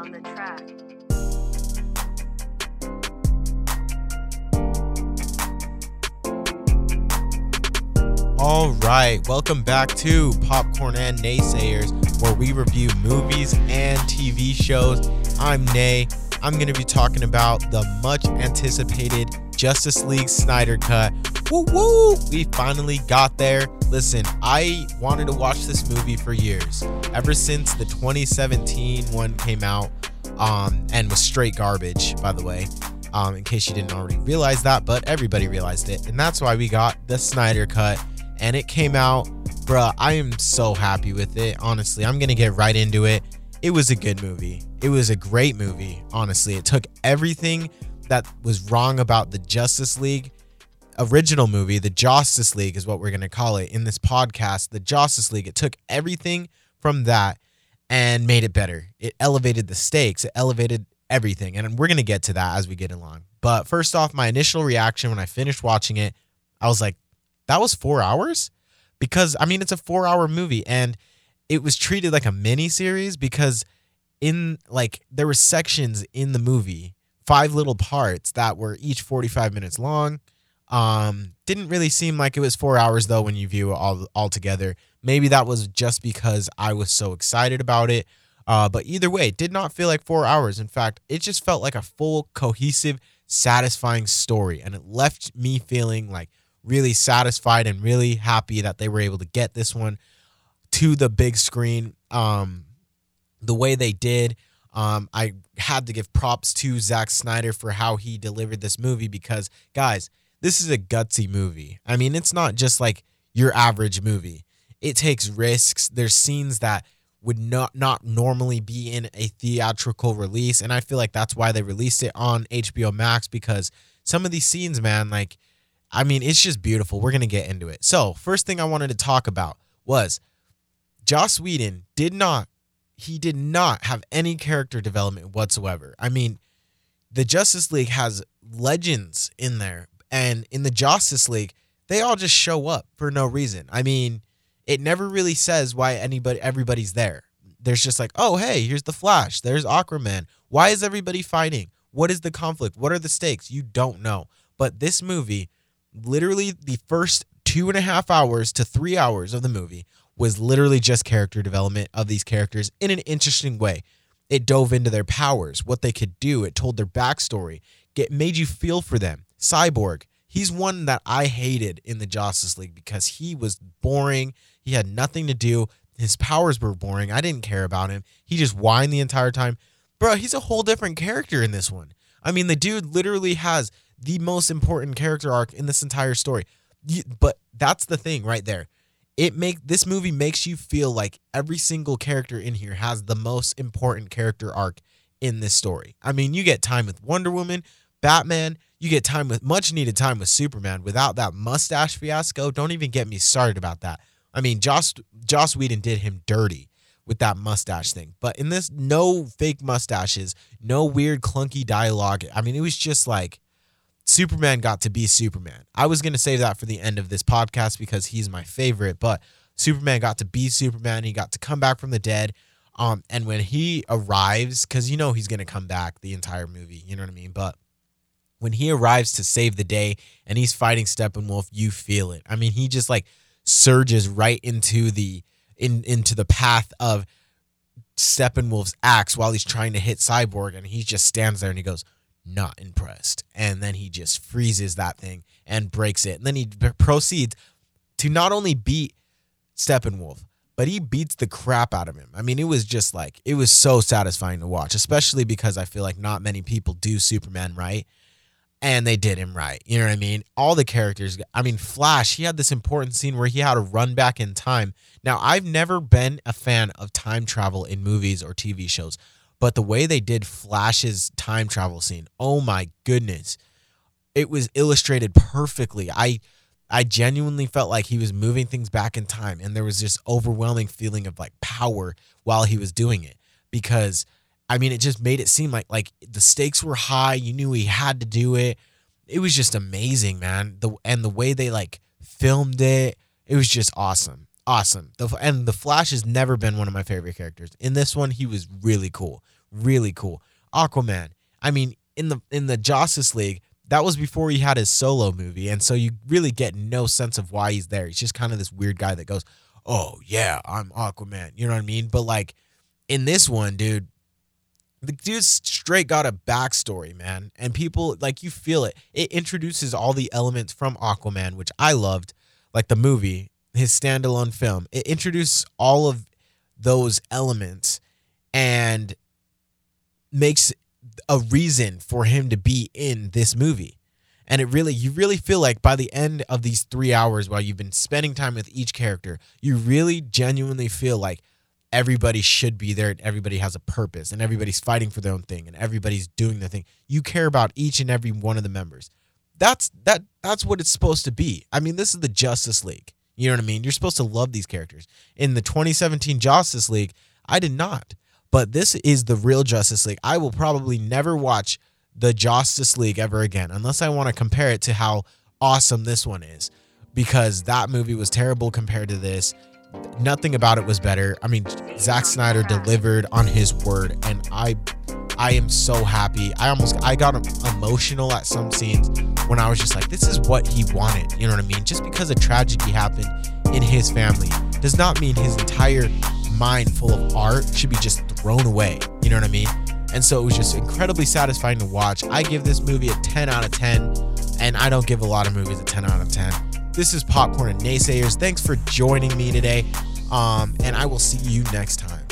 on the track. All right, welcome back to Popcorn and Naesayers, where we review movies and TV shows. I'm Nay. I'm going to be talking about the much anticipated Justice League Snyder Cut. Woo woo! We finally got there. Listen, I wanted to watch this movie for years, ever since the 2017 one came out, um, and was straight garbage, by the way. Um, in case you didn't already realize that, but everybody realized it, and that's why we got the Snyder Cut and it came out. Bruh, I am so happy with it. Honestly, I'm gonna get right into it. It was a good movie. It was a great movie. Honestly, it took everything that was wrong about the Justice League original movie, the Justice League is what we're gonna call it in this podcast. The Justice League. It took everything from that and made it better. It elevated the stakes. It elevated everything, and we're gonna get to that as we get along. But first off, my initial reaction when I finished watching it, I was like, that was four hours because I mean it's a four hour movie and it was treated like a mini series because in like there were sections in the movie, five little parts that were each 45 minutes long. Um, didn't really seem like it was four hours though when you view it all all together. Maybe that was just because I was so excited about it. Uh, but either way, it did not feel like four hours. In fact, it just felt like a full, cohesive, satisfying story, and it left me feeling like really satisfied and really happy that they were able to get this one to the big screen um, the way they did. Um, I had to give props to Zack Snyder for how he delivered this movie because, guys, this is a gutsy movie. I mean, it's not just like your average movie. It takes risks. There's scenes that would not not normally be in a theatrical release, and I feel like that's why they released it on HBO Max because some of these scenes, man, like I mean, it's just beautiful. We're going to get into it. So, first thing I wanted to talk about was Joss Whedon did not he did not have any character development whatsoever. I mean, the Justice League has legends in there and in the Justice League, they all just show up for no reason. I mean, it never really says why anybody everybody's there. There's just like, "Oh, hey, here's the Flash. There's Aquaman. Why is everybody fighting? What is the conflict? What are the stakes?" You don't know. But this movie literally the first two and a half hours to three hours of the movie was literally just character development of these characters in an interesting way. It dove into their powers, what they could do. It told their backstory. It made you feel for them. Cyborg, he's one that I hated in the Justice League because he was boring. He had nothing to do. His powers were boring. I didn't care about him. He just whined the entire time. Bro, he's a whole different character in this one. I mean, the dude literally has the most important character arc in this entire story. But that's the thing right there. It make this movie makes you feel like every single character in here has the most important character arc in this story. I mean, you get time with Wonder Woman, Batman, you get time with much needed time with Superman without that mustache fiasco. Don't even get me started about that. I mean, Joss Joss Whedon did him dirty with that mustache thing. But in this, no fake mustaches, no weird clunky dialogue. I mean, it was just like Superman got to be Superman. I was to save that for the end of this podcast because he's my favorite, but Superman got to be Superman. He got to come back from the dead. Um, and when he arrives, because you know he's to come back the entire movie, you know what I mean? But when he arrives to save the day and he's fighting Steppenwolf, you feel it. I mean, he just like surges right into the in into the path of Steppenwolf's axe while he's trying to hit Cyborg, and he just stands there and he goes, not impressed. And then he just freezes that thing and breaks it. And then he proceeds to not only beat Steppenwolf, but he beats the crap out of him. I mean, it was just like, it was so satisfying to watch, especially because I feel like not many people do Superman right. And they did him right. You know what I mean? All the characters, I mean, Flash, he had this important scene where he had to run back in time. Now, I've never been a fan of time travel in movies or TV shows. But the way they did Flash's time travel scene, oh my goodness. It was illustrated perfectly. I I genuinely felt like he was moving things back in time and there was this overwhelming feeling of like power while he was doing it because I mean it just made it seem like like the stakes were high, you knew he had to do it. It was just amazing, man. The and the way they like filmed it, it was just awesome. awesome. The, and the Flash has never been one of my favorite characters. In this one, he was really cool, really cool. Aquaman. I mean, in the in the Justice League, that was before he had his solo movie, and so you really get no sense of why he's there. He's just kind of this weird guy that goes, "Oh yeah, I'm Aquaman." You know what I mean? But like in this one, dude, the dude straight got a backstory, man, and people like you feel it. It introduces all the elements from Aquaman, which I loved, like the movie, his standalone film. It introduces all of those elements and makes a reason for him to be in this movie. And it really, you really feel like by the end of these three hours, while you've been spending time with each character, you really genuinely feel like everybody should be there and everybody has a purpose and everybody's fighting for their own thing and everybody's doing their thing. You care about each and every one of the members. That's that that's what it's supposed to be. I mean, this is the Justice League. You know what I mean? You're supposed to love these characters. In the 2017 Justice League, I did not. But this is the real Justice League. I will probably never watch the Justice League ever again unless I want to compare it to how awesome this one is because that movie was terrible compared to this. Nothing about it was better. I mean, Zack Snyder delivered on his word and I I am so happy. I almost I got emotional at some scenes when I was just like this is what he wanted. You know what I mean? Just because a tragedy happened in his family does not mean his entire mind full of art should be just thrown away. You know what I mean? And so it was just incredibly satisfying to watch. I give this movie a 10 out of 10, and I don't give a lot of movies a 10 out of 10. This is Popcorn and Naesayers. Thanks for joining me today, um, and I will see you next time.